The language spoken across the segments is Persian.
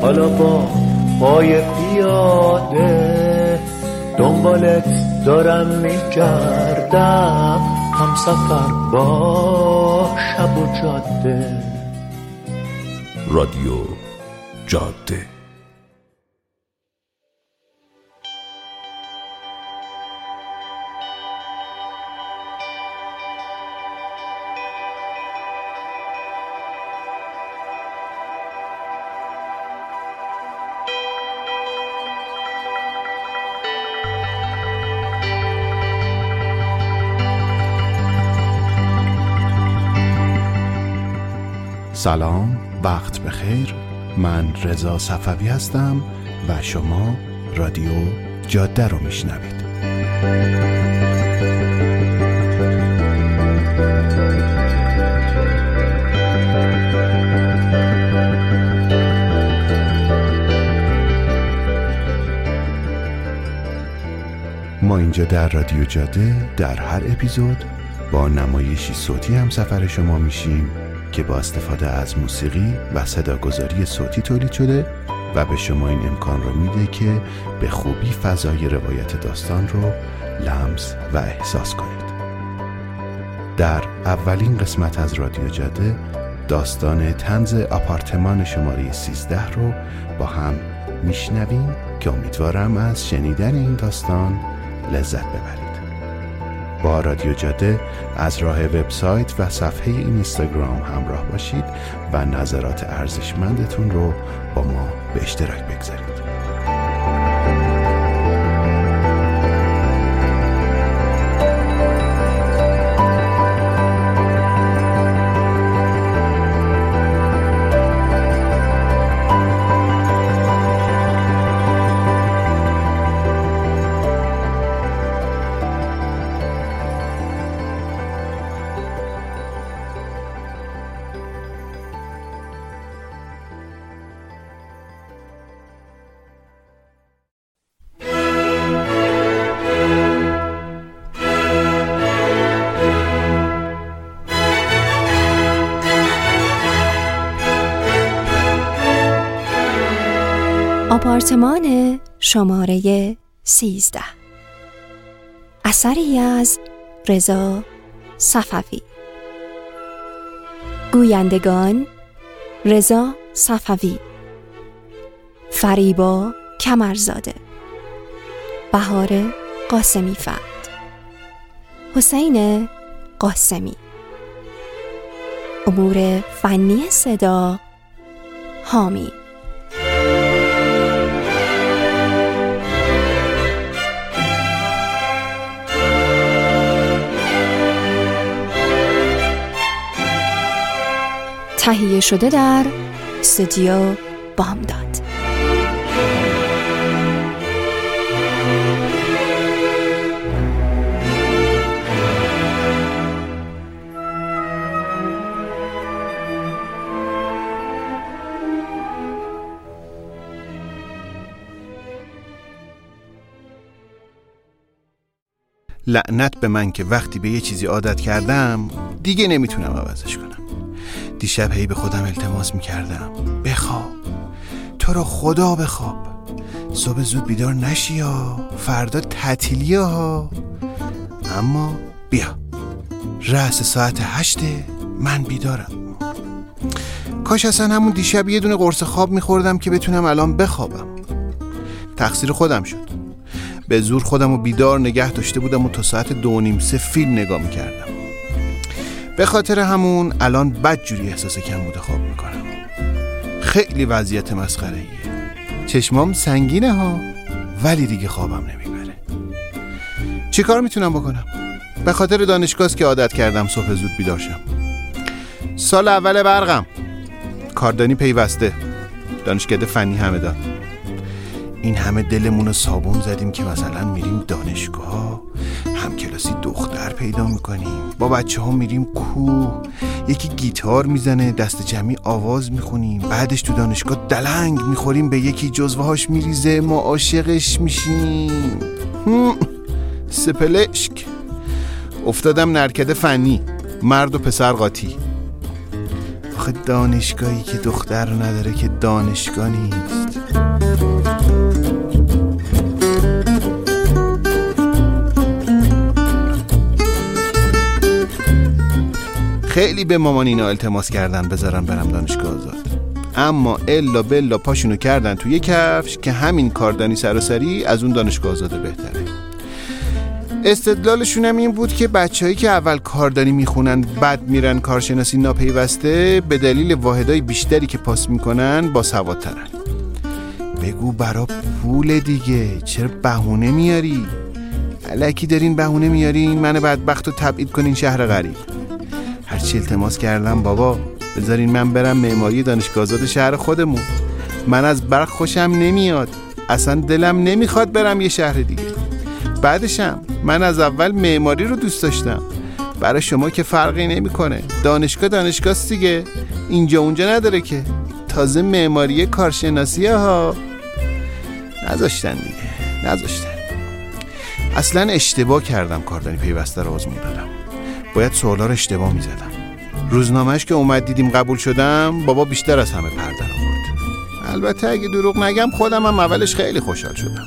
حالا با پای پیاده دنبالت دارم میگردم. هم سفر با شب و جاده. رادیو جاده. سلام وقت بخیر. من رضا صفوی هستم و شما رادیو جاده رو میشنوید. ما اینجا در رادیو جاده در هر اپیزود با نمایشی صوتی هم سفر شما میشیم. که با استفاده از موسیقی و صداگذاری صوتی تولید شده و به شما این امکان رو میده که به خوبی فضای روایت داستان رو لمس و احساس کنید. در اولین قسمت از رادیو جاده داستان تنز آپارتمان شماره 13 رو با هم میشنویم که امیدوارم از شنیدن این داستان لذت ببرید. با رادیو جاده از راه وبسایت و صفحه این اینستاگرام همراه باشید و نظرات ارزشمندتون رو با ما به اشتراک بگذارید. آپارتمان شماره سیزده. اثری از رضا صفوی. گویندگان رضا صفوی. فریبا کمرزاده. بهار قاسمی فرد. حسین قاسمی. امور فنی صدا حامی. تهیه شده در استودیو بامداد. لعنت به من که وقتی به یه چیزی عادت کردم دیگه نمی‌تونم عوضش کنم. دیشب هی به خودم التماس می‌کردم. بخواب. تو رو خدا بخواب. صبح زود بیدار نشی یا فردا تعطیلی ها. اما بیا. رأس ساعت هشته من بیدارم. کاش اصلا همون دیشب یه دونه قرص خواب میخوردم که بتونم الان بخوابم. تقصیر خودم شد. به زور خودم رو بیدار نگه داشته بودم و تا ساعت دو نیم سه فیلم نگاه می‌کردم. به خاطر همون الان بد جوری احساس کمبود خواب می‌کنم. خیلی وضعیت مسخره ایه چشمام سنگینه ها ولی دیگه خوابم نمی‌بره. چی کار می‌تونم بکنم؟ به خاطر دانشگاه که عادت کردم صبح زود بیدار شم. سال اول برقم. کاردانی پیوسته. دانشکده فنی همدان. این همه دلمون رو صابون زدیم که مثلا میریم دانشگاه. هم کلاسی دختر پیدا می‌کنیم. با بچه ها میریم کوه. یکی گیتار می‌زنه دست جمعی آواز می‌خونیم. بعدش تو دانشگاه دلنگ می‌خوریم به یکی جزوه هاش میریزه. ما عاشقش میشیم. سپلشک. افتادم نرکده فنی. مرد و پسر قاطی. آخه دانشگاهی که دختر نداره که دانشگاه نیست. خیلی به مامان اینا التماس کردن بذارن برم دانشگاه آزاد. اما الا بلا پاشونو کردن توی کفش که همین کاردانی سراسری از اون دانشگاه آزاده بهتره. استدلالشون هم این بود که بچههایی که اول کاردانی می‌خونن بعد میرن کارشناسی ناپیوسته به دلیل واحدای بیشتری که پاس می‌کنن با سوادترن. بگو برا پول دیگه چرا بهونه میاری؟ علکی دارین بهونه میارین من بدبخت رو تبعید کنین شهر غریب. هرچی التماس کردم بابا بذارین من برم معماری دانشگاه آزاد شهر خودمون. من از برق خوشم نمیاد. اصلا دلم نمی‌خواد برم یه شهر دیگه. بعدشم من از اول معماری رو دوست داشتم. برای شما که فرقی نمی‌کنه. دانشگاه دانشگاه دیگه. اینجا اونجا نداره که. تازه معماری کارشناسی ها. نذاشتن دیگه. نذاشتن. اصلا اشتباه کردم کاردانی پیوسته رو آزمون دادم. باید سوالا رو اشتباه می‌زدم. روزنامهش که اومد دیدیم قبول شدم بابا بیشتر از همه پردر آورد. البته اگه دروغ نگم خودم هم اولش خیلی خوشحال شدم.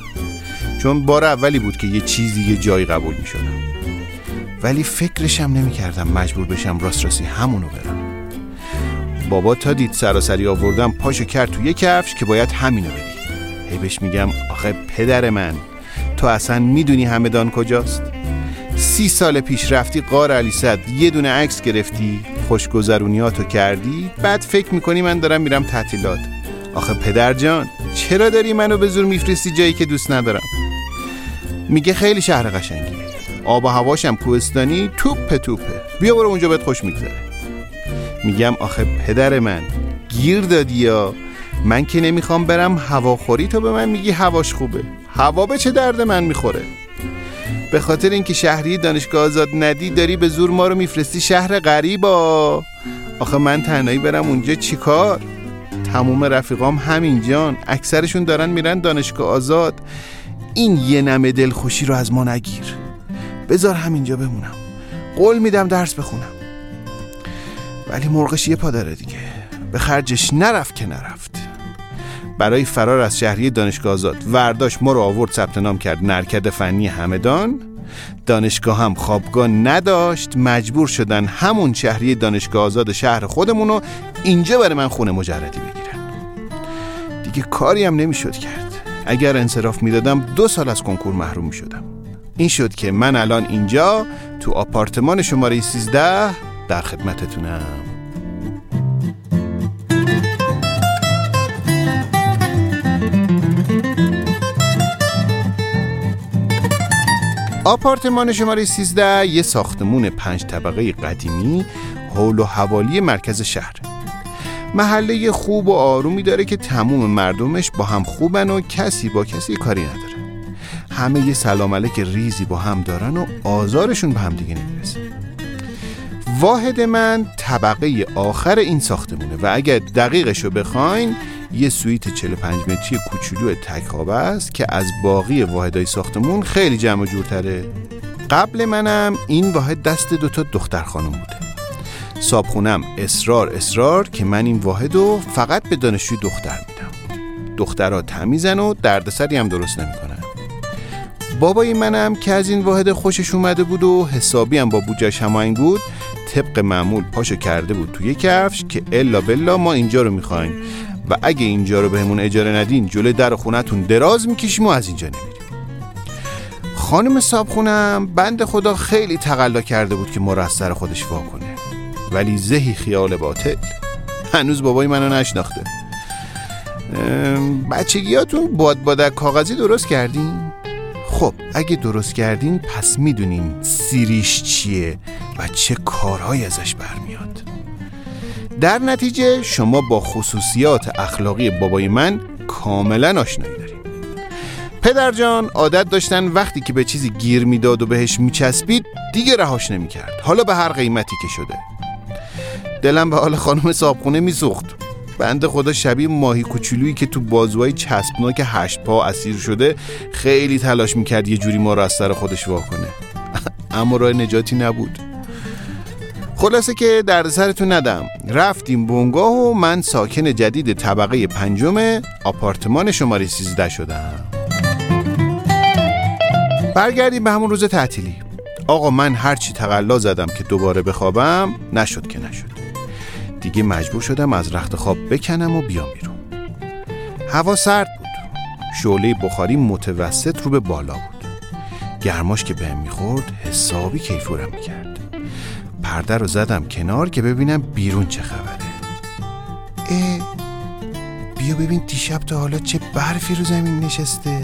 چون بار اولی بود که یه چیزی یه جایی قبول می شدم ولی فکرشم نمی کردم مجبور بشم راست راستی همونو برم. بابا تا دید سراسری آوردم پاشو کرد تو کفش که باید همینو بدی. هی بهش میگم آخه پدر من تو اصلا می‌دونی همدان کجاست؟ سی سال پیش رفتی قار علی صد یه دونه عکس گرفتی خوشگذرونیاتو کردی؟ بعد فکر می‌کنی من دارم میرم تعطیلات. آخه پدر جان چرا داری منو به زور میفرستی جایی که دوست ندارم؟ میگه خیلی شهر قشنگی. آب و هواشم کوهستانی توپ توپه. بیا برو اونجا بهت خوش میگذره. میگم آخه پدر من گیر دادی یا؟ من که نمی‌خوام برم هواخوری تو به من میگی هواش خوبه. هوا به چه درد من می‌خوره؟ به خاطر اینکه شهری دانشگاه آزاد ندی داری به زور ما رو میفرستی شهر غریبا. آخه من تنهایی برم اونجا چیکار؟ تموم رفیقام همینجان اکثرشون دارن میرن دانشگاه آزاد. این یه نمه دلخوشی رو از ما نگیر. بذار همینجا بمونم. قول میدم درس بخونم. ولی مرغش یه پا داره دیگه. به خرجش نرفت که نرفت. برای فرار از شهری دانشگاه آزاد. ورداش ما رو آورد ثبت نام کرد. نرکد فنی همدان. دانشگاه هم خوابگاه نداشت. مجبور شدن همون شهری دانشگاه آزاد شهر خودمون رو اینجا برای من خونه مجردی بگیرن. دیگه کاری هم نمی‌شد کرد. اگر انصراف می‌دادم دو سال از کنکور محروم می‌شدم. این شد که من الان اینجا تو آپارتمان شماره 13 در خدمتتونم. آپارتمان شماره 13 یه ساختمون پنج طبقه قدیمی حول و حوالی مرکز شهر. محله خوب و آرومی داره که تموم مردمش با هم خوبن و کسی با کسی کاری نداره. همه یه سلام علیک ریزی با هم دارن و آزارشون به هم دیگه نمی‌رسه. واحد من طبقه آخر این ساختمونه و اگر دقیقشو بخواین یه سویت 45 متری کوچولو تک است که از باقی واحدهای ساختمون خیلی جمع جورتره. قبل منم این واحد دست دوتا دختر خانم بوده. صابخونم اصرار اصرار که من این واحد رو فقط به دانشجوی دختر میدم. دخترها تمیزن و دردسری هم درست نمی‌کنن. بابای منم که از این واحد خوشش اومده بود و حسابی هم با بوجش هماهنگ بود طبق معمول پاشو کرده بود توی کفش که الا بلا ما اینجا رو می‌خوایم. و اگه اینجا رو بهمون اجاره ندین جلوی در خونتون دراز می‌کشیم و از اینجا نمیریم. خانم صابخونم بند خدا خیلی تقلا کرده بود که ما خودش وا کنه ولی زهی خیال باطل. هنوز بابای منو نشناخته. بچگیاتون باد بادک کاغذی درست کردین؟ خب اگه درست کردین پس می‌دونین سیریش چیه و چه کارهایی ازش برمیاد. در نتیجه شما با خصوصیات اخلاقی بابای من کاملا آشنایی داریم پدر جان عادت داشتن وقتی که به چیزی گیر می‌داد و بهش میچسبید دیگه رهاش نمی‌کرد. حالا به هر قیمتی که شده. دلم به حال خانم صابخونه میسوخت. بنده خدا شبیه ماهی کوچولویی که تو بازوهای چسبناک هشت پا اسیر شده خیلی تلاش می‌کرد یه جوری ما رو از سر خودش وا کنه. اما راه نجاتی نبود. خلاصه که در سرتون ندم. رفتیم بونگاه و من ساکن جدید طبقه پنجم آپارتمان شماره 13 شدم. برگردیم به همون روز تعطیلی. آقا من هرچی تقلا زدم که دوباره بخوابم نشد که نشد. دیگه مجبور شدم از رخت خواب بکنم و بیام بیرون. هوا سرد بود. شعله بخاری متوسط رو به بالا بود. گرماش که بهم می‌خورد حسابی کیفورم می‌کرد. پرده رو زدم کنار که ببینم بیرون چه خبره. اه بیا ببین دیشب تا حالا چه برفی رو زمین نشسته.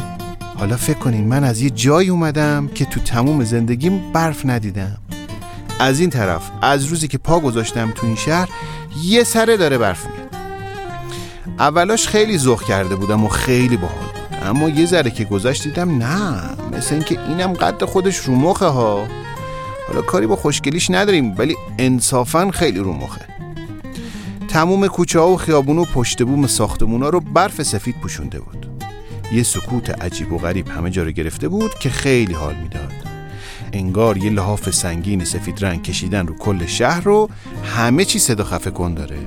حالا فکر کنین من از یه جایی اومدم که تو تموم زندگیم برف ندیدم. از این طرف از روزی که پا گذاشتم تو این شهر یه سره داره برف میاد. اولاش خیلی زخ کرده بودم و خیلی باحال اما یه ذره که گذشت دیدم نه مثل اینکه اینم قد خودش رو مخه ها. حالا کاری با خوشگلیش نداریم ولی انصافا خیلی رو مخه. تموم کوچه ها و خیابون و پشت بوم ساختمون ها رو برف سفید پوشونده بود. یه سکوت عجیب و غریب همه جا رو گرفته بود که خیلی حال می‌داد. انگار یه لحاف سنگین سفید رنگ کشیدن رو کل شهر رو همه چی صدا خفه کن داره.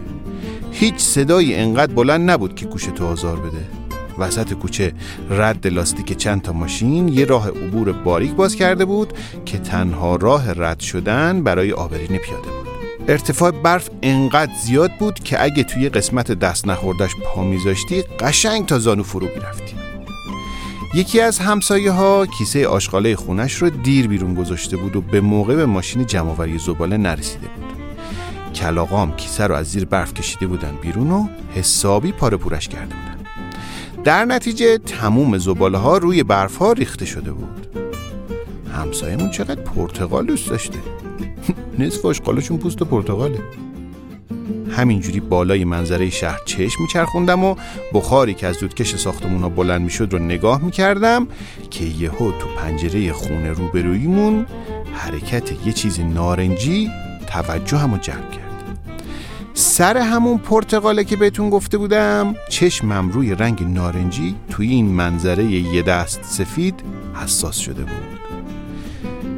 هیچ صدایی انقدر بلند نبود که گوش تو آزار بده. وسط کوچه رد لاستیک چند تا ماشین یه راه عبور باریک باز کرده بود که تنها راه رد شدن برای آبرین پیاده بود. ارتفاع برف انقدر زیاد بود که اگه توی قسمت دست نخوردش پا میذاشتی قشنگ تا زانو فرو می‌رفتی. یکی از همسایه ها کیسه آشغاله خونش رو دیر بیرون گذاشته بود و به موقع به ماشین جمعآوری زباله نرسیده بود. کلاقام کیسه رو از زیر برف کشیده بودن بیرون و حسابی پاره پورش کرده بودن در نتیجه تموم زباله ها روی برف ها ریخته شده بود. همسایمون چقدر پرتغال دوست داشته. نصف آشغالشون پوست پرتغاله. همینجوری بالای منظره شهر چشم میچرخوندم و بخاری که از دودکش ساختمون ها بلند می‌شد رو نگاه می‌کردم که یهو تو پنجره خونه روبرویمون حرکت یه چیز نارنجی توجه همو جلب کرد. سر همون پرتقاله که بهتون گفته بودم چشمم روی رنگ نارنجی توی این منظره یه دست سفید حساس شده بود.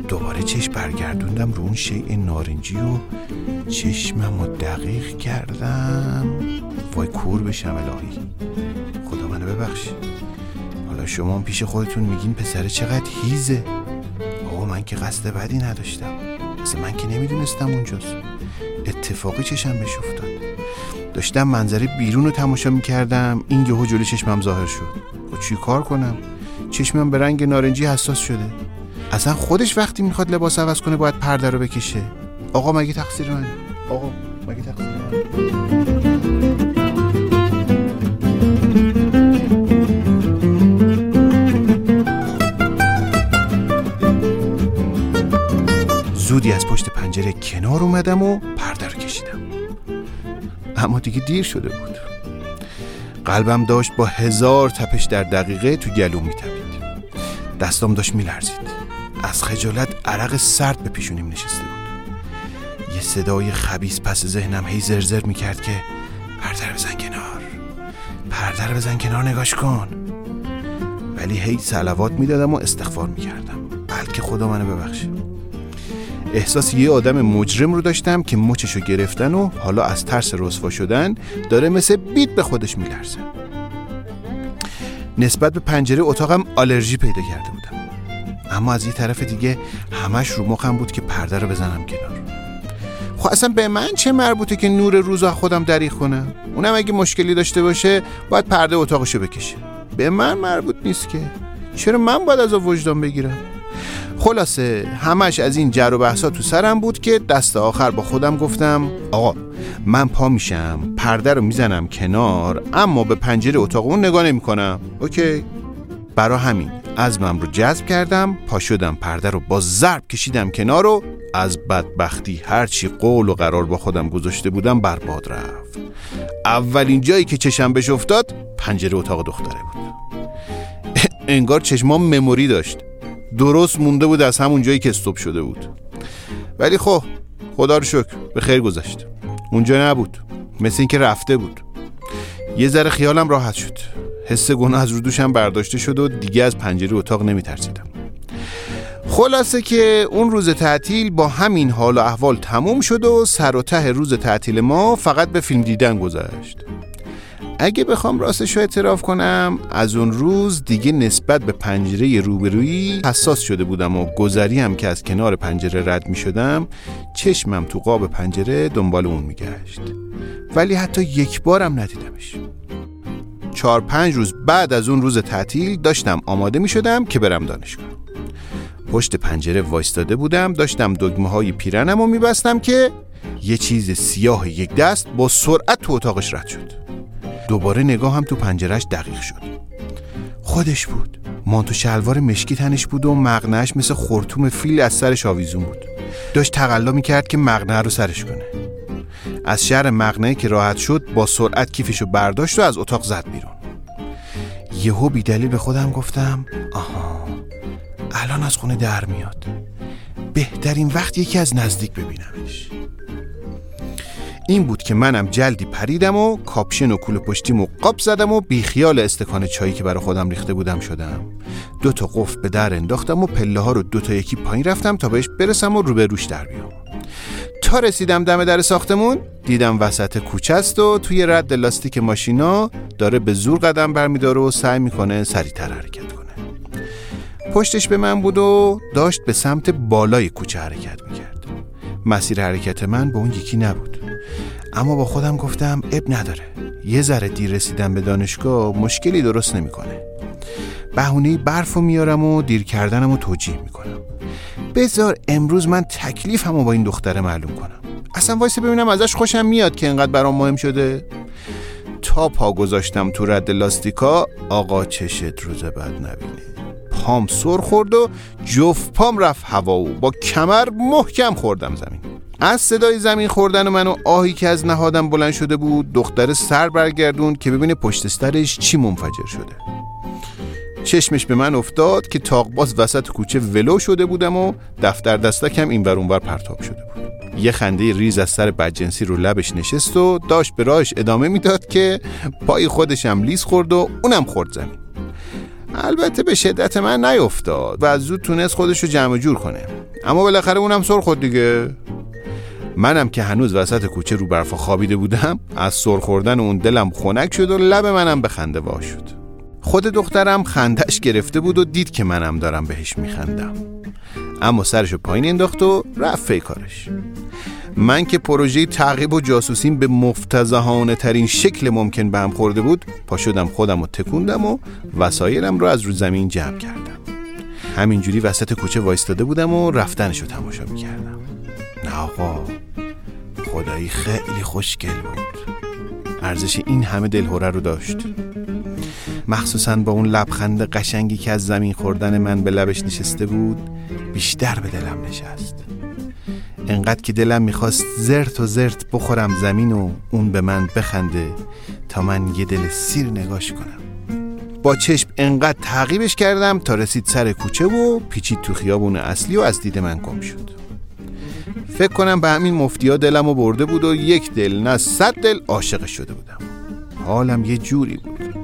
دوباره چشم برگردوندم رو اون شیء نارنجی و چشمم رو دقیق کردم. وای کور بشم الهی. خدا منو ببخش. حالا شما پیش خودتون میگین پسر چقدر هیزه. آقا من که قصد بدی نداشتم. مثل من که نمی‌دونستم اونجاست. اتفاقی چشم بهش افتاد. داشتم منظره بیرون رو تماشا می‌کردم این یهو جلوی چشمم ظاهر شد. و خب چی کار کنم؟ چشمم به رنگ نارنجی حساس شده. اصلا خودش وقتی می‌خواد لباس عوض کنه باید پرده رو بکشه. آقا مگه تقصیر من آقا مگه تقصیر زودی از پشت پنجره کنار اومدم و پرده رو کشیدم. اما دیگه دیر شده بود. قلبم داشت با هزار تپش در دقیقه تو گلوم میتپید. دستام داشت میلرزید. از خجالت عرق سرد به پیشونیم نشسته بود. یه صدای خبیس پس ذهنم هی زرزر می‌کرد که پرده رو بزن کنار. پرده رو بزن کنار نگاش کن. ولی هی سلوات می‌دادم و استغفار می‌کردم. بلکه خدا منو ببخشه احساس یه آدم مجرم رو داشتم که مچشو گرفتن و حالا از ترس رسوا شدن داره مثل بیت به خودش میلرزه نسبت به پنجره اتاقم آلرژی پیدا کرده بودم. اما از یه طرف دیگه همش رو مخم بود که پرده رو بزنم کنار. خب اصلا به من چه مربوطه که نور روز خودم دریغ کنم؟ اونم اگه مشکلی داشته باشه باید پرده اتاقشو بکشه. به من مربوط نیست که. چرا من باید از وجدان بگیرم؟ خلاصه همش از این جر و بحثا تو سرم بود که دست آخر با خودم گفتم آقا من پا میشم پرده رو می‌زنم کنار اما به پنجره اتاق اون نگاه نمی کنم اوکی؟ برا همین ازمم رو جذب کردم پا شدم پرده رو با ضرب کشیدم کنار و از بدبختی هرچی قول و قرار با خودم گذاشته بودم برباد رفت. اولین جایی که چشم بهش افتاد پنجره اتاق دختره بود. انگار چشمام مموری داشت. درست مونده بود از همون جایی که استوب شده بود. ولی خب خدا رو شکر به خیر گذشت. اونجا نبود مثل اینکه رفته بود. یه ذره خیالم راحت شد. حس گناه از رو دوشم برداشته شد و دیگه از پنجره اتاق نمی ترسیدم خلاصه که اون روز تعطیل با همین حال و احوال تموم شد و سر و ته روز تعطیل ما فقط به فیلم دیدن گذشت. اگه بخوام راستش رو اعتراف کنم از اون روز دیگه نسبت به پنجره روبرویی حساس شده بودم و گذری هم که از کنار پنجره رد می شدم چشمم تو قاب پنجره دنبال اون می گشت ولی حتی یک بارم ندیدمش. چهار پنج روز بعد از اون روز تعطیل داشتم آماده می شدم که برم دانشگاه. پشت پنجره وایستاده بودم داشتم دگمه های پیرنم و میبستم که یه چیز سیاه یک دست با سرعت تو اتاقش رد شد. دوباره نگاه هم تو پنجرش دقیق شد. خودش بود. مانتو شلوار مشکی تنش بود و مغنهش مثل خورتوم فیل از سرش آویزون بود. داشت تقلا می‌کرد که مغنه رو سرش کنه. از شهر مغنه که راحت شد با سرعت کیفشو برداشت و از اتاق زد بیرون. یهو بیدلیل به خودم گفتم آها الان از خونه در میاد. بهترین وقت یکی از نزدیک ببینمش. این بود که منم جلدی پریدم و کاپشن و کوله پشتیم و قاب زدم و بیخیال استکان چایی که برای خودم ریخته بودم شدم. دو تا قفل به در انداختم و پله ها رو دو تا یکی پایین رفتم تا بهش برسم و روبروش در بیام. تا رسیدم دم در ساختمون دیدم وسط کوچه است و توی رد لاستیک ماشینا داره به زور قدم برمیداره و سعی می‌کنه سریعتر حرکت کنه. پشتش به من بود و داشت به سمت بالای کوچه حرکت می‌کرد. مسیر حرکت من به اون یکی نبود. اما با خودم گفتم اب نداره. یه ذره دیر رسیدم به دانشگاه مشکلی درست نمی‌کنه. بهونه برف میارم و دیر کردنم و توجیه می‌کنم. بذار امروز من تکلیفمو با این دختره معلوم کنم. اصلا وایسه ببینم ازش خوشم میاد که انقدر برام مهم شده. تا پا گذاشتم تو رد لاستیکا آقا چشت روز بعد نبینی پام سر خورد و جفت پام رفت هوا و با کمر محکم خوردم زمین. از صدای زمین خوردن من و آهی که از نهادم بلند شده بود دختر سر برگردون که ببینه پشت سرش چی منفجر شده. چشمش به من افتاد که تاقباز وسط کوچه ولو شده بودم و دفتر دستکم این ور اونور پرتاب شده بود. یه خنده ریز از سر بدجنسی رو لبش نشست و داشت به راهش ادامه می‌داد که پای خودشم لیز خورد و اونم خورد زمین. البته به شدت من نیفتاد و از زود تونست خودش رو جمع جور کنه. اما بالاخره اونم سر خود دیگه. منم که هنوز وسط کوچه رو برفا خوابیده بودم از سر خوردن اون دلم خنک شد و لب منم به خنده وا شد. خود دخترم خندش گرفته بود و دید که منم دارم بهش میخندم. اما سرشو پایین انداخت و رفت کارش. من که پروژه تعقیب و جاسوسیم به مفتزهانه ترین شکل ممکن به هم خورده بود پا شدم خودم رو تکوندم و وسایلم رو از رو زمین جمع کردم. همینجوری وسط کوچه وایستاده بودم و رفتنش رو تماشا می‌کردم. نه آقا خدایی خیلی خوشگل بود. ارزش این همه دلهوره رو داشت. مخصوصا با اون لبخند قشنگی که از زمین خوردن من به لبش نشسته بود بیشتر به دلم نشست. انقدر که دلم می‌خواست زرت و زرت بخورم زمین و اون به من بخنده تا من یه دل سیر نگاش کنم. با چشم انقدر تعقیبش کردم تا رسید سر کوچه و پیچید تو خیابون اصلی و از دید من گم شد. فکر کنم به همین مفتیا دلم و برده بود و یک دل نه صد دل عاشق شده بودم. حالم یه جوری بود.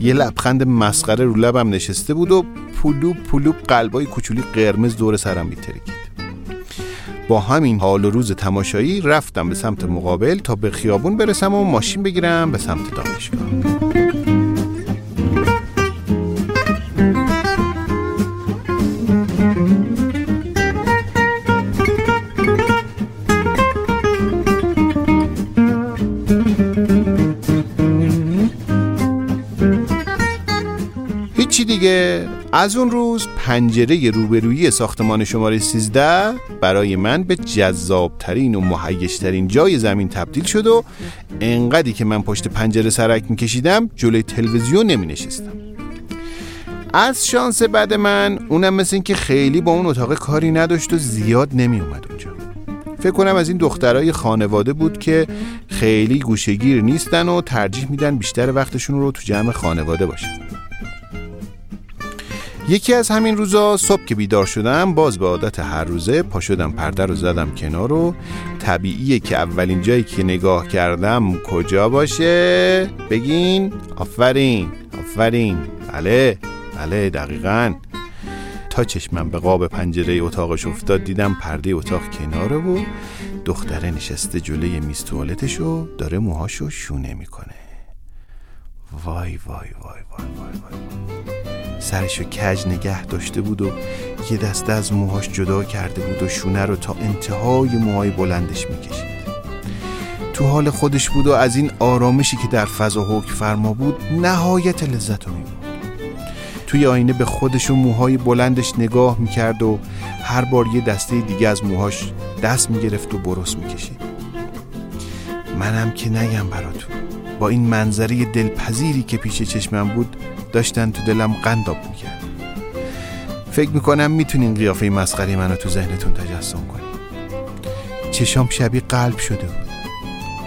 یه لبخند مسخره رو لبم نشسته بود و پلوب پلوب قلبای کوچولی قرمز دور سرم میترکید. با همین حال و روز تماشایی رفتم به سمت مقابل تا به خیابون برسم و ماشین بگیرم به سمت دانشگاه. از اون روز پنجره روبرویی ساختمان شماره 13 برای من به جذابترین و محیشترین جای زمین تبدیل شد و انقدری که من پشت پنجره سرک میکشیدم جلوی تلویزیون نمی نشستم از شانس بعد من اونم مثل این که خیلی با اون اتاق کاری نداشت و زیاد نمی اومد اونجا. فکر کنم از این دخترای خانواده بود که خیلی گوشگیر نیستن و ترجیح میدن بیشتر وقتشون رو تو جمع خانواده باشن. یکی از همین روزا صبح که بیدار شدم باز به عادت هر روزه پا شدم پرده رو زدم کنار و طبیعیه که اولین جایی که نگاه کردم کجا باشه؟ بگین. آفرین. آفرین. بله. بله دقیقا. تا چشمم به قاب پنجره اتاقش افتاد دیدم پرده اتاق کناره و دختره نشسته جلوی میز توالتشو داره موهاشو شونه می‌کنه. وای وای وای وای وای وای. سرشو کج نگه داشته بود و یه دسته از موهاش جدا کرده بود و شونه رو تا انتهای موهای بلندش می‌کشید. تو حال خودش بود و از این آرامشی که در فضا حکم فرما بود نهایت لذت رو توی آینه به خودش و موهای بلندش نگاه می‌کرد و هر بار یه دسته دیگه از موهاش دست می‌گرفت و برس می‌کشید. منم که نگم براتون. با این منظره دلپذیری که پیش چشمم بود داشتن تو دلم قنداب می‌کرد. فکر می‌کنم می‌تونین قیافه مسخری منو تو ذهنتون تجسم کنید چشام شبیه قلب شده بود.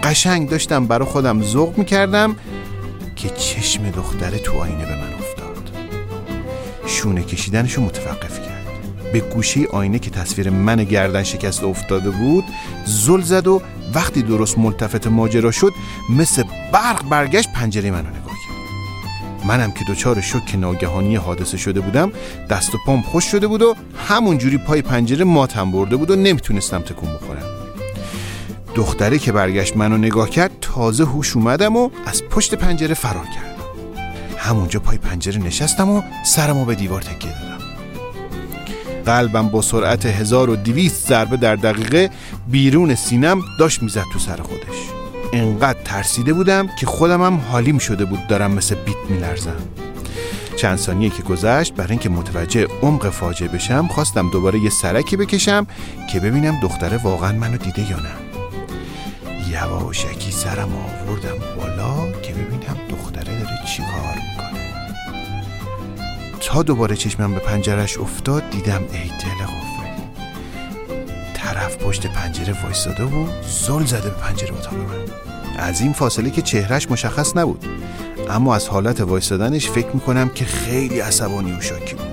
قشنگ داشتم برا خودم ذوق می‌کردم که چشم دختره تو آینه به من افتاد. شونه کشیدنشو متوقف کرد به گوشه آینه که تصویر من گردن شکست افتاده بود زل زد و وقتی درست ملتفت ماجرا شد مثل برق برگشت پنجره منو نگاه کرد. منم که دچار شک ناگهانی حادثه شده بودم دست و پام خوش شده بود و همونجوری پای پنجره ماتم برده بود و نمی‌تونستم تکون بخورم. دختره که برگشت منو نگاه کرد تازه هوش اومدم و از پشت پنجره فرار کردم. همونجا پای پنجره نشستم و سرمو به دیوار تکیه دادم. قلبم با سرعت 1200 ضربه در دقیقه بیرون سینم داشت می‌زد تو سر خودش. انقدر ترسیده بودم که خودم هم حالیم شده بود دارم مثل بیت میلرزم. چند ثانیه که گذشت برای اینکه متوجه عمق فاجعه بشم خواستم دوباره یه سرکی بکشم که ببینم دختره واقعا منو دیده یا نه. یواشکی سرم آوردم بالا. تا دوباره چشمم به پنجرش افتاد دیدم ای دل طرف پشت پنجره وایستاده و زل زده به پنجره اتاق من. از این فاصله که چهرش مشخص نبود. اما از حالت وایستادنش فکر می‌کنم که خیلی عصبانی و شاکی بود.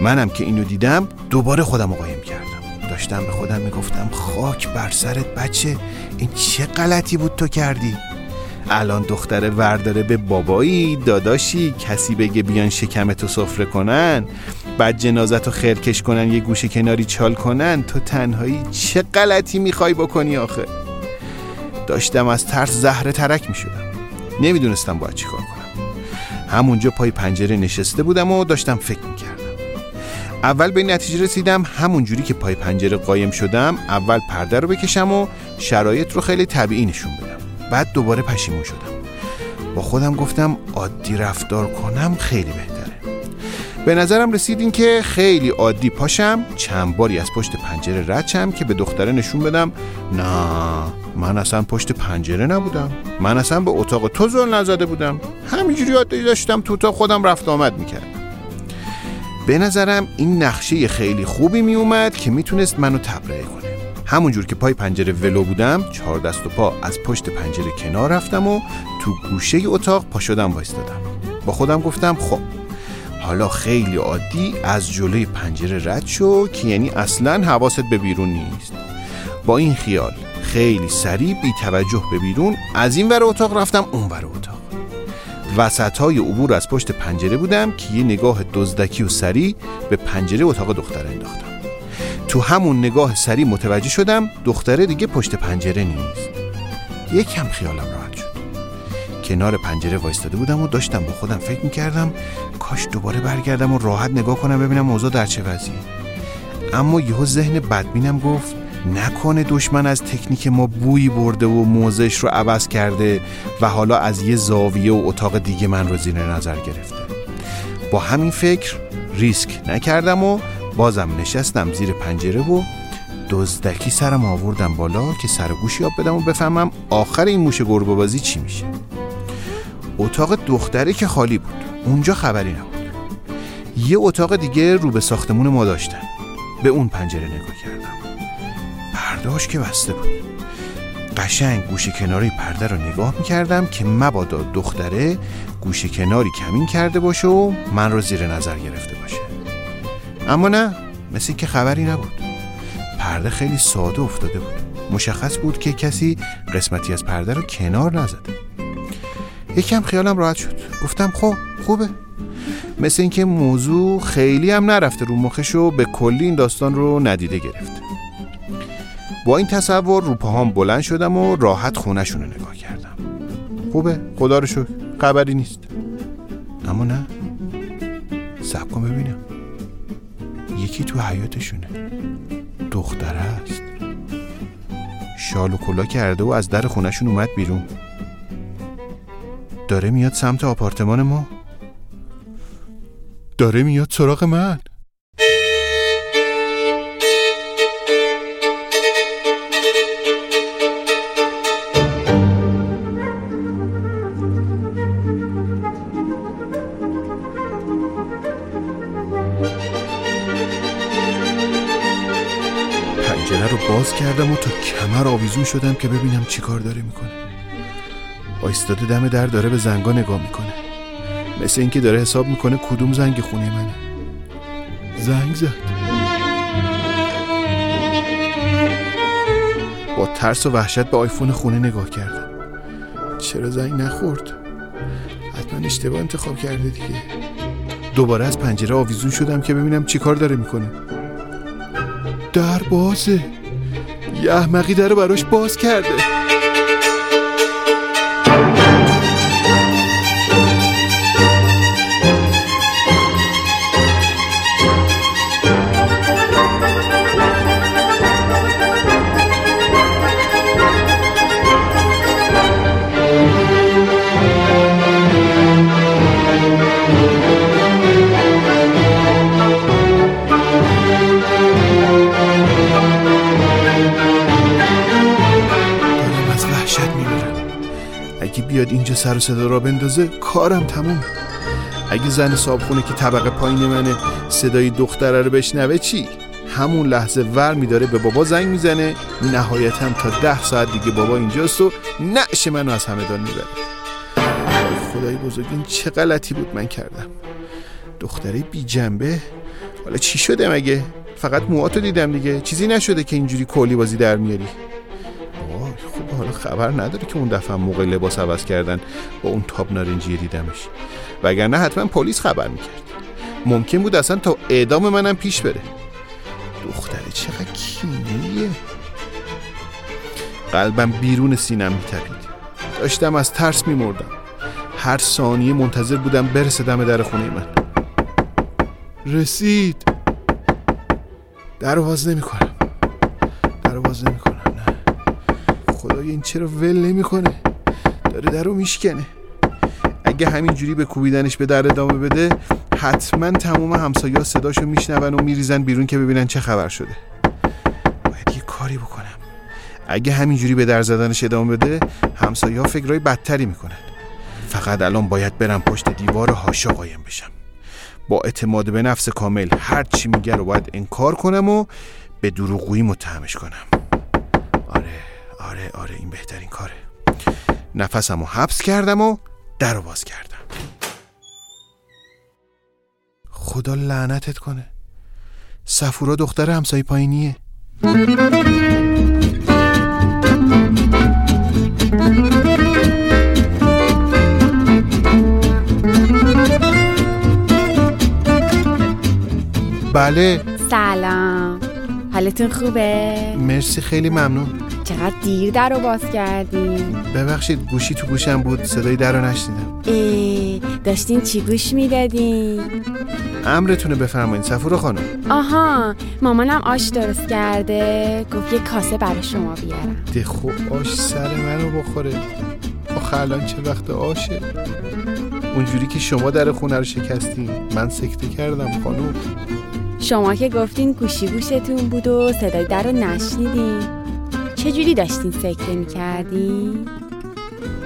منم که اینو دیدم دوباره خودم قایم کردم. داشتم به خودم می‌گفتم خاک بر سرت بچه این چه غلطی بود تو کردی؟ الان دختره ورداره به بابایی داداشی کسی بگه بیان شکمتو سفره کنن بعد جنازتو خرکش کنن یه گوشه کناری چال کنن تو تنهایی چه غلطی می‌خوای بکنی آخه؟ داشتم از ترس زهره ترک می‌شدم. نمی‌دونستم باید چیکار کنم. همونجا پای پنجره نشسته بودم و داشتم فکر می‌کردم. اول به نتیجه رسیدم همون جوری که پای پنجره قایم شدم اول پرده رو بکشم و شرایط رو خیلی طبیعی نشون بدم. بعد دوباره پشیمون شدم. با خودم گفتم عادی رفتار کنم خیلی بهتره. به نظرم رسید این که خیلی عادی پاشم چند باری از پشت پنجره رد که به دختره نشون بدم نه من اصلا پشت پنجره نبودم. من اصلا به اتاق تو زل نزده بودم. همینجوری عادی داشتم تو اتاق خودم رفت آمد می‌کردم. به نظرم این نقشه خیلی خوبی می اومد که می‌تونست منو تبرئه کنه. همونجور که پای پنجره ولو بودم چهار دست و پا از پشت پنجره کنار رفتم و تو گوشه اتاق پا شدم وایستادم. با خودم گفتم خب حالا خیلی عادی از جلوی پنجره رد شو که یعنی اصلا حواست به بیرون نیست. با این خیال خیلی سریع بی توجه به بیرون از این ور اتاق رفتم اون ور اتاق. وسط های عبور از پشت پنجره بودم که یه نگاه دزدکی و سری به پنجره اتاق دختر انداختم. تو همون نگاه سری متوجه شدم دختره دیگه پشت پنجره نیست. یکم خیالم راحت شد. کنار پنجره وایستاده بودم و داشتم با خودم فکر می‌کردم کاش دوباره برگردم و راحت نگاه کنم ببینم موضوع در چه وضعیه. اما یهو ذهن بدبینم گفت نکنه دشمن از تکنیک ما بویی برده و موزش رو عوض کرده و حالا از یه زاویه و اتاق دیگه من رو زیر نظر گرفته. با همین فکر ریسک نکردم و بازم نشستم زیر پنجره و دزدکی سرم آوردم بالا که سر گوشی آب بدم و بفهمم آخر این موش گربه بازی چی میشه. اتاق دختره که خالی بود. اونجا خبری نبود. یه اتاق دیگه رو به ساختمون ما داشتن. به اون پنجره نگاه کردم. پرداش که بسته بود. قشنگ گوشه کناری پرده رو نگاه می‌کردم که مبادا دختره گوشه کناری کمین کرده باشه و من رو زیر نظر گرفته باشه. اما نه مثل که خبری نبود. پرده خیلی ساده افتاده بود. مشخص بود که کسی قسمتی از پرده رو کنار نزده. یکم خیالم راحت شد. گفتم خب خوبه. مثل اینکه موضوع خیلی هم نرفته رو مخش و به کلی این داستان رو ندیده گرفته با این تصور رو پاهام بلند شدم و راحت خونهشون رو نگاه کردم. خوبه خدا رو شکر. خبری نیست. اما نه. سب کن ببینم. یکی تو حیاتشونه دختره است. شال و کلا کرده و از در خونهشون اومد بیرون. داره میاد سمت آپارتمان ما. داره میاد سراغ من. کردم و تا کمر آویزون شدم که ببینم چی کار داره می‌کنه. آیستاده دم در داره به زنگا نگاه می‌کنه. مثل اینکه داره حساب می‌کنه کدوم زنگ خونه منه. زنگ زد. با ترس و وحشت به آیفون خونه نگاه کردم. چرا زنگ نخورد؟ حتما اشتباه انتخاب کرده دیگه. دوباره از پنجره آویزون شدم که ببینم چی کار داره می‌کنه. در بازه یه احمقی در براش باز کرده. اینجا سر و صدا را بندازه کارم تموم اگه زن صابخونه که طبقه پایین منه صدای دختره رو بشنوه چی؟ همون لحظه ور میداره به بابا زنگ می‌زنه نهایتا تا ده ساعت دیگه بابا اینجاست و نعش منو از همدان می‌بره. خدای بزرگ این چه غلطی بود من کردم؟ دختره بی جنبه؟ حالا چی شده مگه؟ فقط موهاتو دیدم دیگه. چیزی نشده که اینجوری کلی بازی در میاری. حالا خبر نداره که اون دفعه موقع لباس عوض کردن با اون تاب نارنجی دیدمش. وگرنه حتما پلیس خبر می‌کرد. ممکن بود اصلا تا اعدام منم پیش بره. دختره چقدر کینهیه قلبم بیرون سینم میتپید. داشتم از ترس میمردم. هر ثانیه منتظر بودم برسه دم در خونه من. رسید. در رو باز نمی کنم باز نمی این چرا ول نمی کنه داره در رو میشکنه. اگه همینجوری به کوبیدنش به در ادامه بده حتما تمام همسایه صداشو میشنون و میریزن بیرون که ببینن چه خبر شده. باید یه کاری بکنم. اگه همینجوری به در زدنش ادامه بده همسایه ها فکرهای بدتری می‌کنن. فقط الان باید برم پشت دیوار هاشا قایم بشم. با اعتماد به نفس کامل هر چی میگه رو باید انکار کنم و به دروغگویی متهمش کنم. آره. آره آره این بهترین کاره. نفسم رو حبس کردم و در رو باز کردم. خدا لعنتت کنه. سفورا دختر همسایه پایینیه. بله. سلام. حالتون خوبه؟ مرسی خیلی ممنون. چقدر دیر در رو باز کردین. ببخشید گوشی تو گوشم بود صدای در رو نشنیدم. ای داشتین چی گوش می‌دادین؟ امرتونه بفرمایید سفورا خانم. آها مامانم آش درست کرده. گفت یه کاسه برای شما بیارم. ده خوب آش سر منو بخوره. آخه الان چه وقت آشه؟ اونجوری که شما در خونه رو شکستین. من سکته کردم خانم. شما که گفتین گوشی گوشتون بود و صدای در رو نشنیدین. چجوری داشتین سکته می‌کردین؟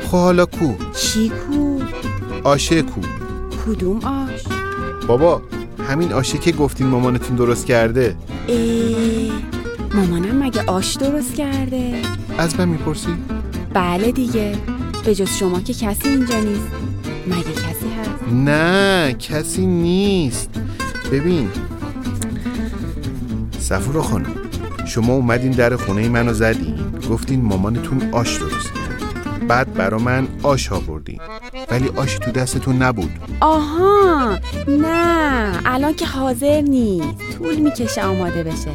خب حالا کو چی کو؟ آشه کو کدوم آش؟ بابا همین آشه که گفتین مامانتون درست کرده ای مامانم مگه آش درست کرده؟ از من می‌پرسی بله دیگه به جز شما که کسی اینجا نیست مگه کسی هست؟ نه کسی نیست ببین سفورا خانم شما اومدین در خونه منو زدین. گفتین مامانتون آش درست بعد برا من آش آوردین. ولی آشی تو دستتون نبود. آها نه الان که حاضر نیست. طول می‌کشه آماده بشه.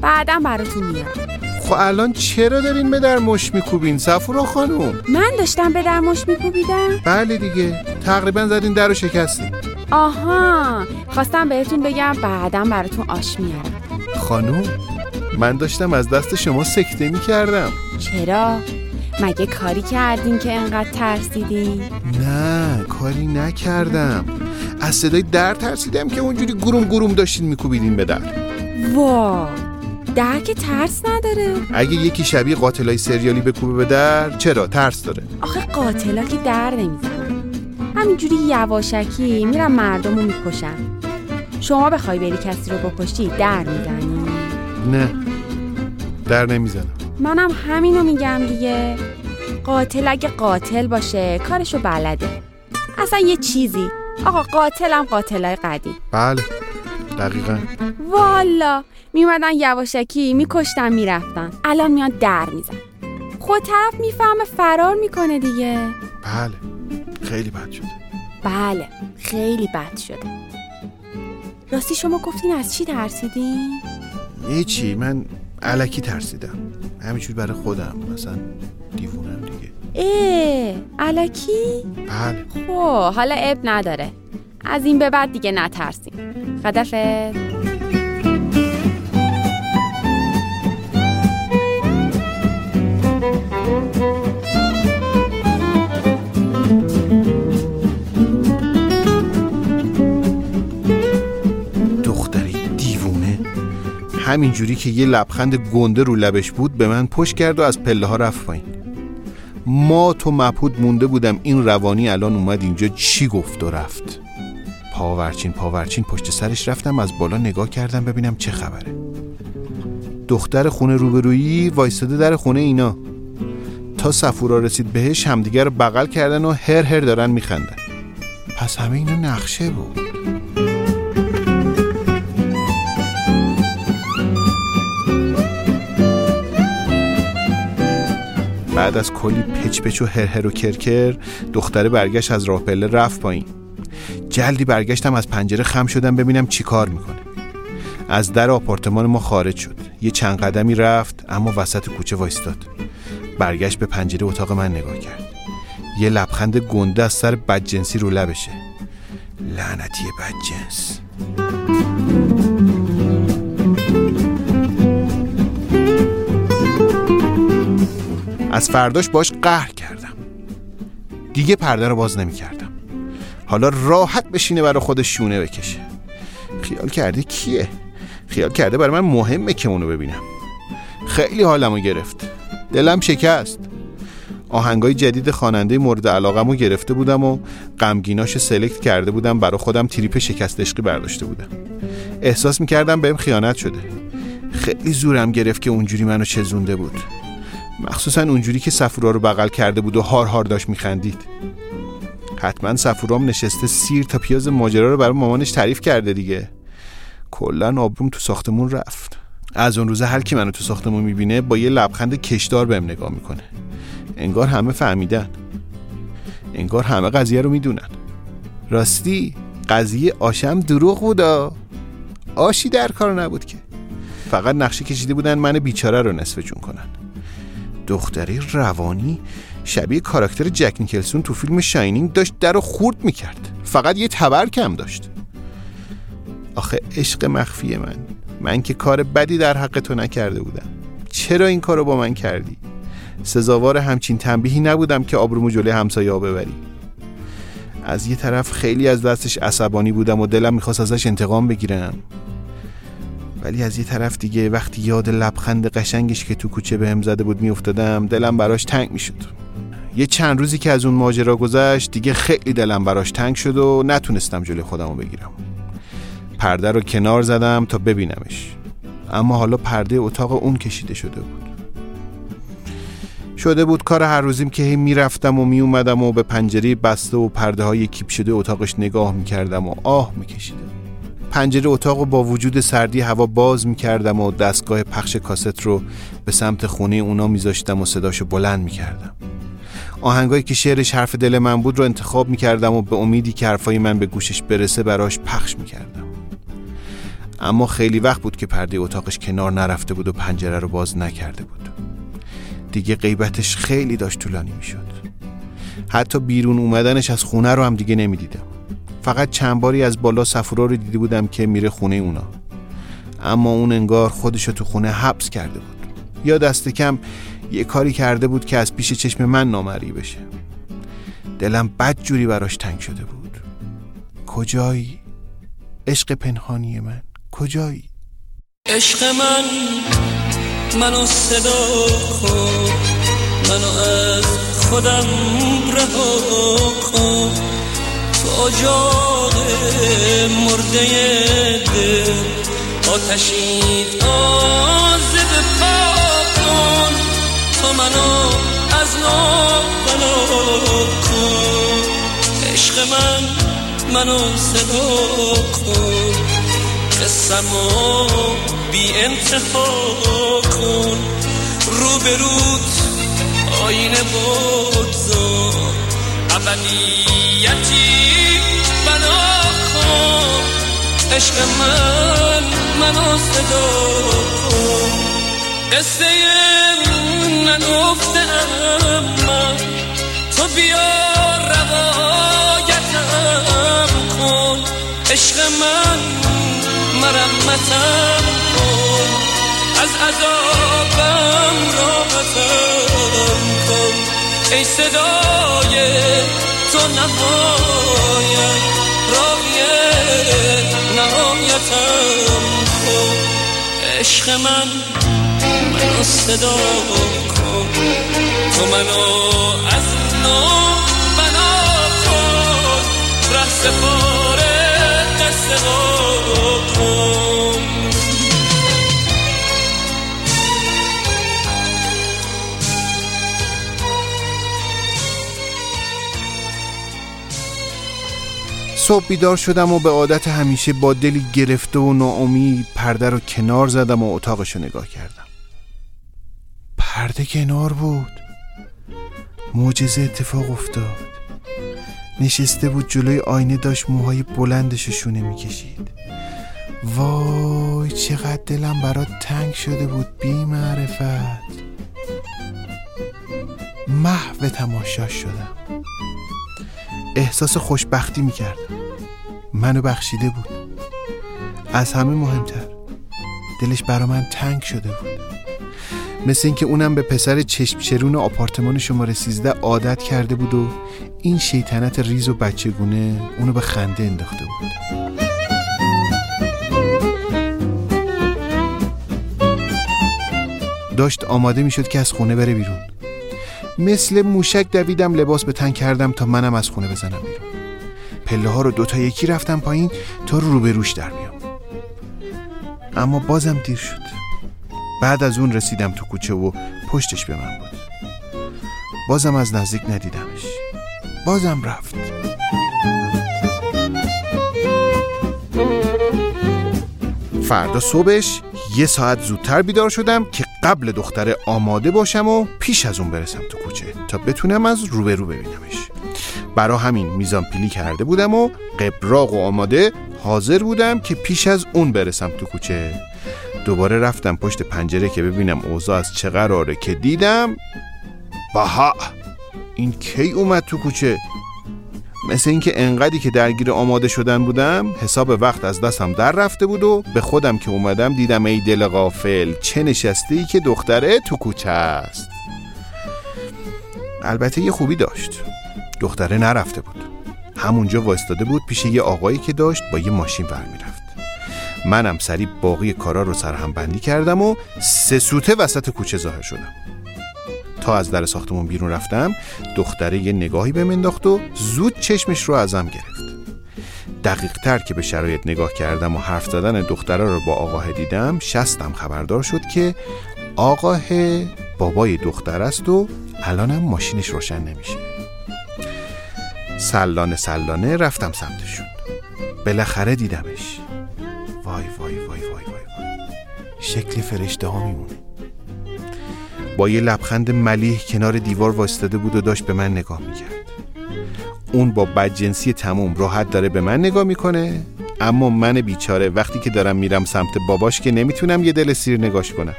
بعدم براتون میارم خب الان چرا دارین به در مش میکوبین سفورا خانم؟ من داشتم به درمش میکوبیدم. بله دیگه. تقریبا زدین در رو شکستین آها خواستم بهتون بگم بعدم براتون آش میارم. خانم من داشتم از دست شما سکته می‌کردم. چرا؟ مگه کاری کردین که انقدر ترسیدین؟ نه کاری نکردم. از صدای در ترسیدم که اونجوری گروم گروم داشتین میکوبیدین به در. وا در که ترس نداره. اگه یکی شبیه قاتلای سریالی بکوبه به در چرا؟ ترس داره. آخه قاتلا که در نمی‌زنن. همینجوری یواشکی میرن مردم رو می‌کشن. شما بخوای بری کسی رو بکشی در می‌زنی. نه. در نمی‌زنم. منم همینو میگم دیگه. قاتل اگه قاتل باشه کارشو بلده. اصلا یه چیزی. آقا قاتلم قاتلای قدیم. بله دقیقا. والا میومدن یواشکی میکشتن می‌رفتن. الان میان در میزن خود طرف می‌فهمه فرار می‌کنه دیگه. بله خیلی بد شده. بله خیلی بد شده. راستی شما گفتین از چی ترسیدین؟ هیچی من علکی ترسیدم. همینجور برای خودم مثلا دیوونم دیگه. اه علکی؟ بله. خب حالا اب نداره. از این به بعد دیگه نترسیم. خدافه همینجوری که یه لبخند گنده رو لبش بود به من پشت کرد و از پله ها رفت پایین. ما تو مبهود مونده بودم این روانی الان اومد اینجا چی گفت و رفت. پاورچین پاورچین پشت سرش رفتم از بالا نگاه کردم ببینم چه خبره. دختر خونه روبرویی وایستاده در خونه اینا. تا سفورا رسید بهش همدیگر بغل کردن و هر هر دارن میخندن. پس همه اینا نقشه بود. بعد از کلی پچ پچ و هر هر و کرکر دختره برگشت از راه پله رفت پایین. جلدی برگشتم از پنجره خم شدم ببینم چی کار می‌کنه. از در آپارتمان ما خارج شد. یه چند قدمی رفت اما وسط کوچه وایستاد. برگشت به پنجره اتاق من نگاه کرد. یه لبخند گنده از سر بدجنسی رو لبشه. لعنتی بدجنس. از فرداش باش قهر کردم. دیگه پرده رو باز نمی کردم حالا راحت بشینه برای خودش شونه بکشه. خیال کرده کیه؟ خیال کرده برای من مهمه که اونو ببینم. خیلی حالمو گرفت. دلم شکست. آهنگای جدید خواننده مورد علاقمو گرفته بودم و غمگیناش سلکت کرده بودم برای خودم تریپ شکست عشقی برداشته بودم. احساس می‌کردم بهم خیانت شده. خیلی زورم گرفت که اونجوری منو چزونده بود. مخصوصا اونجوری که سفورا رو بغل کرده بود و هار هار داشت میخندید. حتما سفورام نشسته سیر تا پیاز ماجرا رو برای مامانش تعریف کرده دیگه. کلا آبروم تو ساختمون رفت. از اون روزه هر کی منو تو ساختمون می‌بینه با یه لبخند کشدار بهم نگاه می‌کنه. انگار همه فهمیدن. انگار همه قضیه رو می‌دونن. راستی قضیه آشم دروغ بودا آشی در کار نبود که. فقط نقشه کشیده بودن من بیچاره رو نصف جون کنن. دختری روانی شبیه کاراکتر جک نیکلسون تو فیلم شاینینگ داشت در رو خورد می‌کرد. فقط یه تبر کم داشت. آخه عشق مخفی من. من که کار بدی در حق تو نکرده بودم. چرا این کارو با من کردی؟ سزاوار همچین تنبیهی نبودم که آبرومو جلوی همسایه ببری. از یه طرف خیلی از دستش عصبانی بودم و دلم می‌خواست ازش انتقام بگیرم. ولی از یه طرف دیگه وقتی یاد لبخند قشنگش که تو کوچه بهم زده بود میافتادم دلم براش تنگ می‌شد. یه چند روزی که از اون ماجرا گذشت دیگه خیلی دلم براش تنگ شد و نتونستم جلوی خودمو بگیرم. پرده رو کنار زدم تا ببینمش. اما حالا پرده اتاق اون کشیده شده بود. شده بود کار هر روزیم که هی می‌رفتم و میومدم و به پنجره بسته و پرده های کیپ شده اتاقش نگاه می‌کردم و آه میکشیدم. پنجره اتاق رو با وجود سردی هوا باز می‌کردم و دستگاه پخش کاست رو به سمت خونه اونا میذاشتم و صداشو بلند می‌کردم. آهنگایی که شعرش حرف دل من بود رو انتخاب می‌کردم و به امیدی که حرفای من به گوشش برسه براش پخش می‌کردم. اما خیلی وقت بود که پرده اتاقش کنار نرفته بود و پنجره رو باز نکرده بود. دیگه غیبتش خیلی داشت طولانی می‌شد. حتی بیرون اومدنش از خونه رو هم دیگه نمی‌دیدم. فقط چند باری از بالا سفورا رو دیده بودم که میره خونه اونا. اما اون انگار خودشو تو خونه حبس کرده بود. یا دست کم یه کاری کرده بود که از پیش چشم من نامری بشه. دلم بد جوری براش تنگ شده بود. کجایی؟ عشق پنهانی من. کجایی؟ عشق من منو صدا کن منو از خودم رها کن اجاق مرده دل. آتشی آزد کن تو منو از نو بنا کن. عشق من منو صدا کن. قسمو بی انتها کن. رو به آینه بگذار. ابدیتی عشق من منو صدا. قصه من افتم من. تو بیا روایتم کن. عشق من مرمتم کن. از عذابم راحتم کن. ای صدای تو نهایت عشق من منو صدا کن. تو منو از نو صبح بیدار شدم و به عادت همیشه با دلی گرفته و ناامید پرده رو کنار زدم و اتاقش رو نگاه کردم. پرده کنار بود. معجزه اتفاق افتاد. نشسته بود جلوی آینه داشت موهای بلندش رو شونه می‌کشید. وای چقدر دلم برات تنگ شده بود بی معرفت محو تماشاش شدم. احساس خوشبختی می‌کردم منو بخشیده بود. از همه مهمتر. دلش برا من تنگ شده بود. مثل اینکه اونم به پسر چشم چرون آپارتمان شماره 13 عادت کرده بود و این شیطنت ریز و بچگونه اونو به خنده انداخته بود. داشت آماده می‌شد که از خونه بره بیرون. مثل موشک دویدم لباس به تن کردم تا منم از خونه بزنم بیرون. پله ها رو دوتا یکی رفتم پایین تا رو به روش در بیام. اما بازم دیر شد. بعد از اون رسیدم تو کوچه و پشتش به من بود. بازم از نزدیک ندیدمش. بازم رفت. فردا صبحش یه ساعت زودتر بیدار شدم که قبل دختره آماده باشم و پیش از اون برسم تو تا بتونم از روبرو ببینمش. برا همین میزان پیلی کرده بودم و قبراق و آماده حاضر بودم که پیش از اون برسم تو کوچه. دوباره رفتم پشت پنجره که ببینم اوضاع از چه قراره که دیدم. بها! این کی اومد تو کوچه؟ مثل اینکه انقدری که درگیر آماده شدن بودم حساب وقت از دستم در رفته بود و به خودم که اومدم دیدم ای دل غافل چه نشسته ای که دختره تو کوچه است. البته یه خوبی داشت. دختره نرفته بود. همونجا وایستاده بود پیش یه آقایی که داشت با یه ماشین ور می‌رفت منم سریع باقی کارا رو سرهم بندی کردم و سه سوته وسط کوچه ظاهر شدم. تا از در ساختمون بیرون رفتم دختره یه نگاهی به انداخت و زود چشمش رو ازم گرفت. دقیق تر که به شرایط نگاه کردم و حرف زدن دختره رو با آقاه دیدم شستم خبردار شد که آقاه بابای دختر است و الانم ماشینش روشن نمیشه. سلانه سلانه رفتم سمتشون. بالاخره دیدمش. وای وای وای وای وای, وای. شکل فرشته ها میمونه. با یه لبخند ملیح کنار دیوار وایستاده بود و داشت به من نگاه می‌کرد. اون با بدجنسی تموم راحت داره به من نگاه می‌کنه اما من بیچاره وقتی که دارم میرم سمت باباش که نمی‌تونم یه دل سیر نگاش کنم.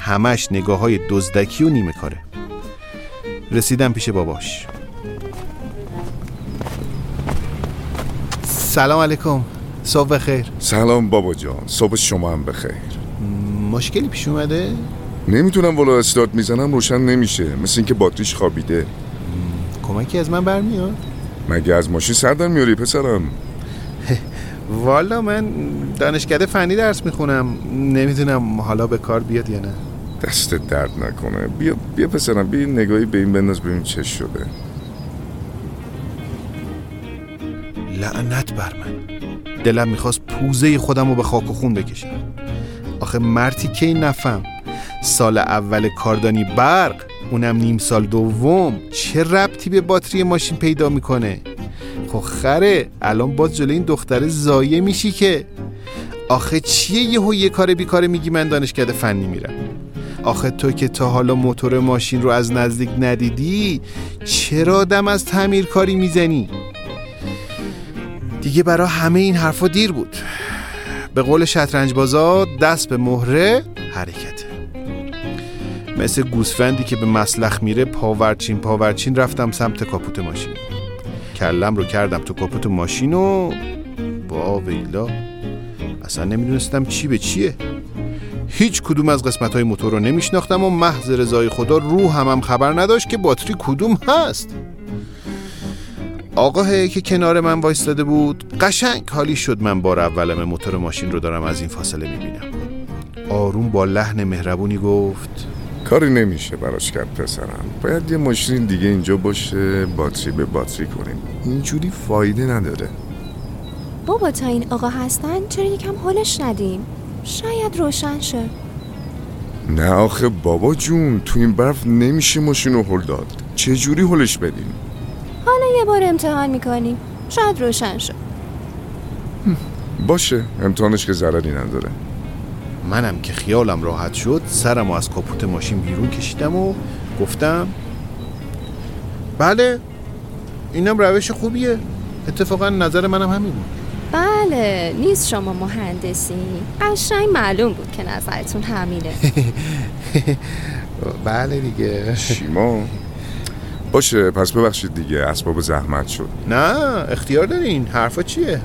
همش نگاه های دزدکی و نیمه کاره. رسیدم پیش باباش. سلام علیکم. صبح بخیر. سلام بابا جان. صبح شما هم بخیر. مشکلی پیش اومده؟ نمی‌تونم والا استارت می‌زنم روشن نمیشه. مثل اینکه باتریش خوابیده. کمکی از من برمیاد؟ مگه از ماشین سر در میاری پسرم؟ والا من دانشکده فنی درس می‌خونم. نمی‌دونم حالا به کار بیاد یا نه. دست درد نکنه. بیا بیا پسرم بیا یه نگاهی به این بنداز ببین چه شده. لعنت بر من. دلم می‌خواست پوزه خودم رو به خاک و خون بکشم. آخه مرتی کی نفهم؟ سال اول کاردانی برق اونم نیم سال دوم. چه ربطی به باتری ماشین پیدا می‌کنه؟ خب خره الان باز جلوی این دختره زایه میشی که. آخه چیه یهو یه کار بیکاره میگی؟ من دانشکده فنی میرم. آخه تو که تا حالا موتور ماشین رو از نزدیک ندیدی چرا دم از تعمیر کاری می‌زنی؟ دیگه برا همه این حرفا دیر بود. به قول شطرنج بازا دست به مهره حرکته مثل گوسفندی که به مسلخ میره پاورچین پاورچین رفتم سمت کاپوت ماشین. کلم رو کردم تو کاپوت ماشین و با ویلا. اصلا نمی‌دونستم چی به چیه. هیچ کدوم از قسمت های موتور رو نمیشناختم و محض رضای خدا رو هم خبر نداشت که باتری کدوم هست. آقاه که کنار من وایستاده بود قشنگ حالی شد من بار اولم موتور ماشین رو دارم از این فاصله می‌بینم. آروم با لحن مهربونی گفت کاری نمیشه براش کرد پسرم. باید یه ماشین دیگه اینجا باشه باتری به باتری کنیم. اینجوری فایده نداره. بابا تا این آقا هستن چرا یکم حالش ندیم؟ شاید روشن شه. نه آخه بابا جون تو این برف نمیشه ماشین رو هل داد. چه جوری هلش بدیم؟ حالا یه بار امتحان می‌کنیم شاید روشن شه. باشه امتحانش که ضرری نداره. منم که خیالم راحت شد سرم از کاپوت ماشین بیرون کشیدم و گفتم بله اینم روش خوبیه. اتفاقا نظر منم همین بود. بله نیست شما مهندسی. قشنگ معلوم بود که نظرتون همینه. بله دیگه. شیما. باشه پس ببخشید دیگه اسباب زحمت شد. نه اختیار دارین. حرفا چیه؟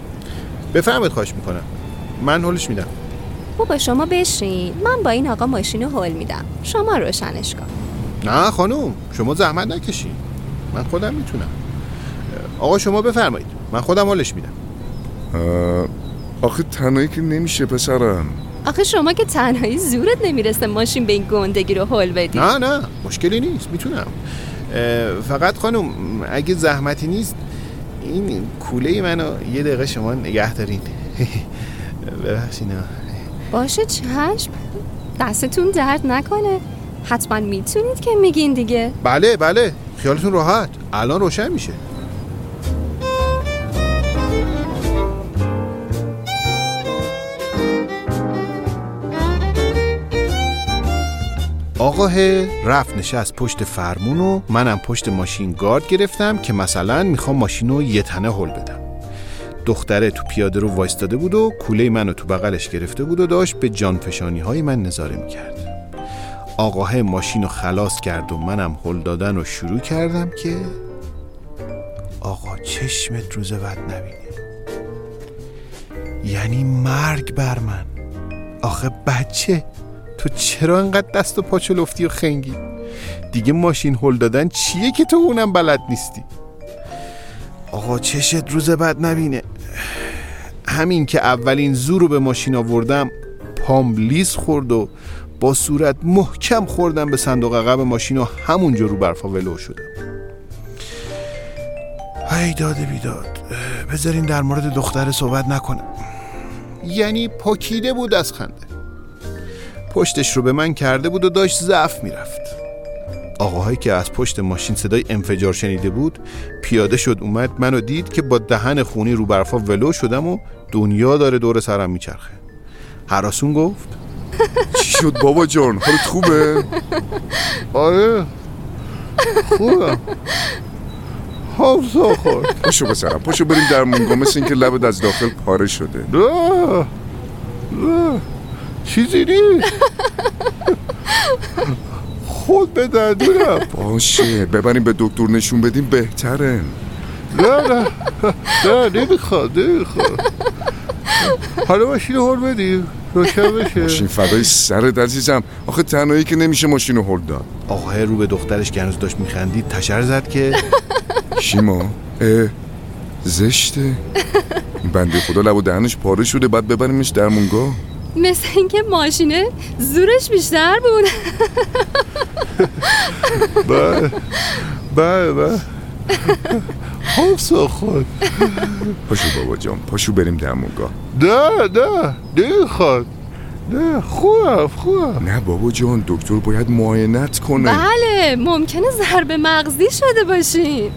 بفهمید خواهش می‌کنم. من حلش میدم. بابا شما بشین. من با این آقا ماشین رو حل میدم. شما روشنش کن. نه خانوم شما زحمت نکشین. من خودم می‌تونم. آقا شما بفرمایید. من خودم حلش میدم. آخه تنهایی که نمیشه پسرم. آخه شما که تنهایی زورت نمی‌رسه ماشین به این گندگی رو حل بدی. نه نه مشکلی نیست می‌تونم. فقط خانم اگه زحمتی نیست این کوله منو یه دقیقه شما نگه دارین. ببخشید. باشه چشم. دستتون درد نکنه. حتما می‌تونید که میگین دیگه. بله بله. خیالتون راحت. الان روشن میشه. آقاه رفت نشست پشت فرمون و منم پشت ماشین گارد گرفتم که مثلا می‌خوام ماشین رو یه تنه هل بدم. دختره تو پیاده رو وایستاده بود و کوله منو تو بغلش گرفته بود و داشت به جانفشانی های من نظاره می‌کرد. آقاه ماشین رو خلاص کرد و منم هل دادن رو شروع کردم که آقا چشمت روز بد نبینه. یعنی مرگ بر من. آخه بچه تو چرا انقدر دست و پاچو لفتی و خنگی؟ دیگه ماشین هل دادن چیه که تو اونم بلد نیستی؟ آقا چشت روز بد نبینه. همین که اولین زور رو به ماشین آوردم پام لیز خورد و با صورت محکم خوردم به صندوق عقب ماشین و همونجا رو برفا ولو شدم. ای داده بیداد بذارین در مورد دختر صحبت نکنم. یعنی پاکیده بود از خنده. پشتش رو به من کرده بود و داشت ضعف می‌رفت. آقاهایی که از پشت ماشین صدای انفجار شنیده بود پیاده شد اومد منو دید که با دهن خونی رو برفا ولو شدم و دنیا داره دور سرم میچرخه. هراسون گفت چی شد بابا جان؟ حالت خوبه؟ آره. خوبم حافظا خورد پاشو بسرم پاشو بریم در مونگا مثل اینکه لبت از داخل پاره شده. نه نه چیزی نیست. خود به دندونم باشه ببریم به دکتر نشون بدیم بهتره. نه نه. نه نمی‌خواد نمی‌خواد. حالا ماشین هل بدیم روشن بشه. ماشین فدای سرت عزیزم. آخه تنهایی که نمیشه ماشین رو هل داد. آقا رو به دخترش که هنوز داشت میخندید تشر زد که. شیما اه زشته. بنده خدا لب و دهنش پاره شده بعد ببریمش در مونگا مثل اینکه ماشینه زورش بیشتر بود. بله. بله بله. حافظا خورد پاشو بابا جان پاشو بریم در مونگا نه نه نمی‌خواد نه خوب خوب نه بابا جان دکتر باید معاینت کنه. بله ممکنه ضرب مغزی شده باشین.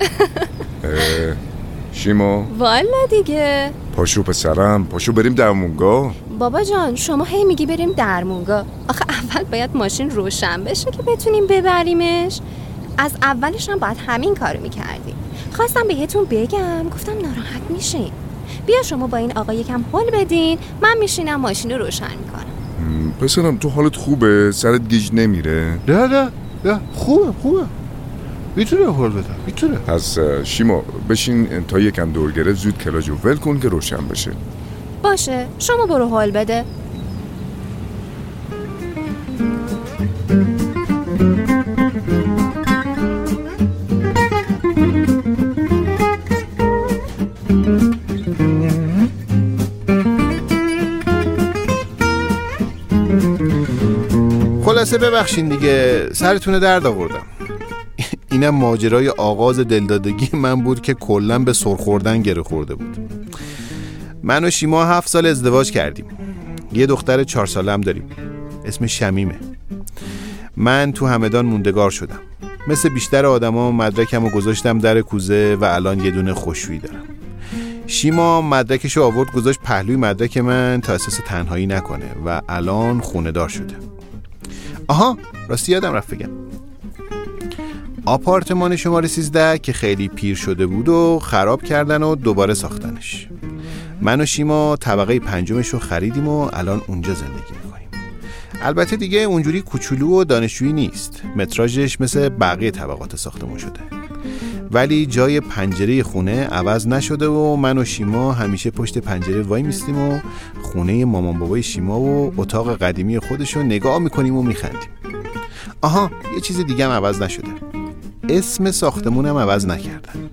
شیما. والا دیگه. پاشو پسرم پاشو بریم در مونگا بابا جان شما هی میگی بریم درمونگا. آخه اول باید ماشین روشن بشه که بتونیم ببریمش. از اولش هم باید همین کارو می‌کردیم. خواستم بهتون بگم گفتم ناراحت میشین. بیا شما با این آقا یکم حل بدین من میشینم ماشین رو روشن می‌کنم. پسرم تو حالت خوبه؟ سرت گیج نمیره؟ نه نه نه. خوبه خوبه. می‌تونه هل بدم می‌تونه. پس اه، شیما بشین تا یکم دور گرفت زود کلاجو ول کن که روشن بشه. باشه شما برو حل بده. خلاصه ببخشین دیگه سرتونه درد آوردم. اینم ماجرای آغاز دلدادگی من بود که کلا به سرخوردن گره خورده بود. من و شیما هفت سال ازدواج کردیم. یه دختر چهار ساله داریم. اسم شمیمه. من تو همدان موندگار شدم. مثل بیشتر آدما مدرکم رو گذاشتم در کوزه و الان یه دونه خوشویی دارم. شیما مدرکش رو آورد گذاشت پهلوی مدرک من تا احساس تنهایی نکنه و الان خونه دار شده. آها راستی یادم رفت بگم. آپارتمان شماره 13 که خیلی پیر شده بود و خراب کردن و دوباره ساختنش. من و شیما طبقه پنجمش رو خریدیم و الان اونجا زندگی می‌کنیم. البته دیگه اونجوری کوچولو و دانشجویی نیست. متراژش مثل بقیه طبقات ساختمون شده. ولی جای پنجره خونه عوض نشده و من و شیما همیشه پشت پنجره وای میستیم و خونه مامان بابای شیما و اتاق قدیمی خودش رو نگاه می‌کنیم و میخندیم. آها یه چیز دیگه هم عوض نشده. اسم ساختمونم عوض نکردن.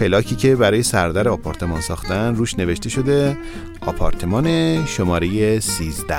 پلاکی که برای سردر آپارتمان ساختن روش نوشته شده آپارتمان شماره 13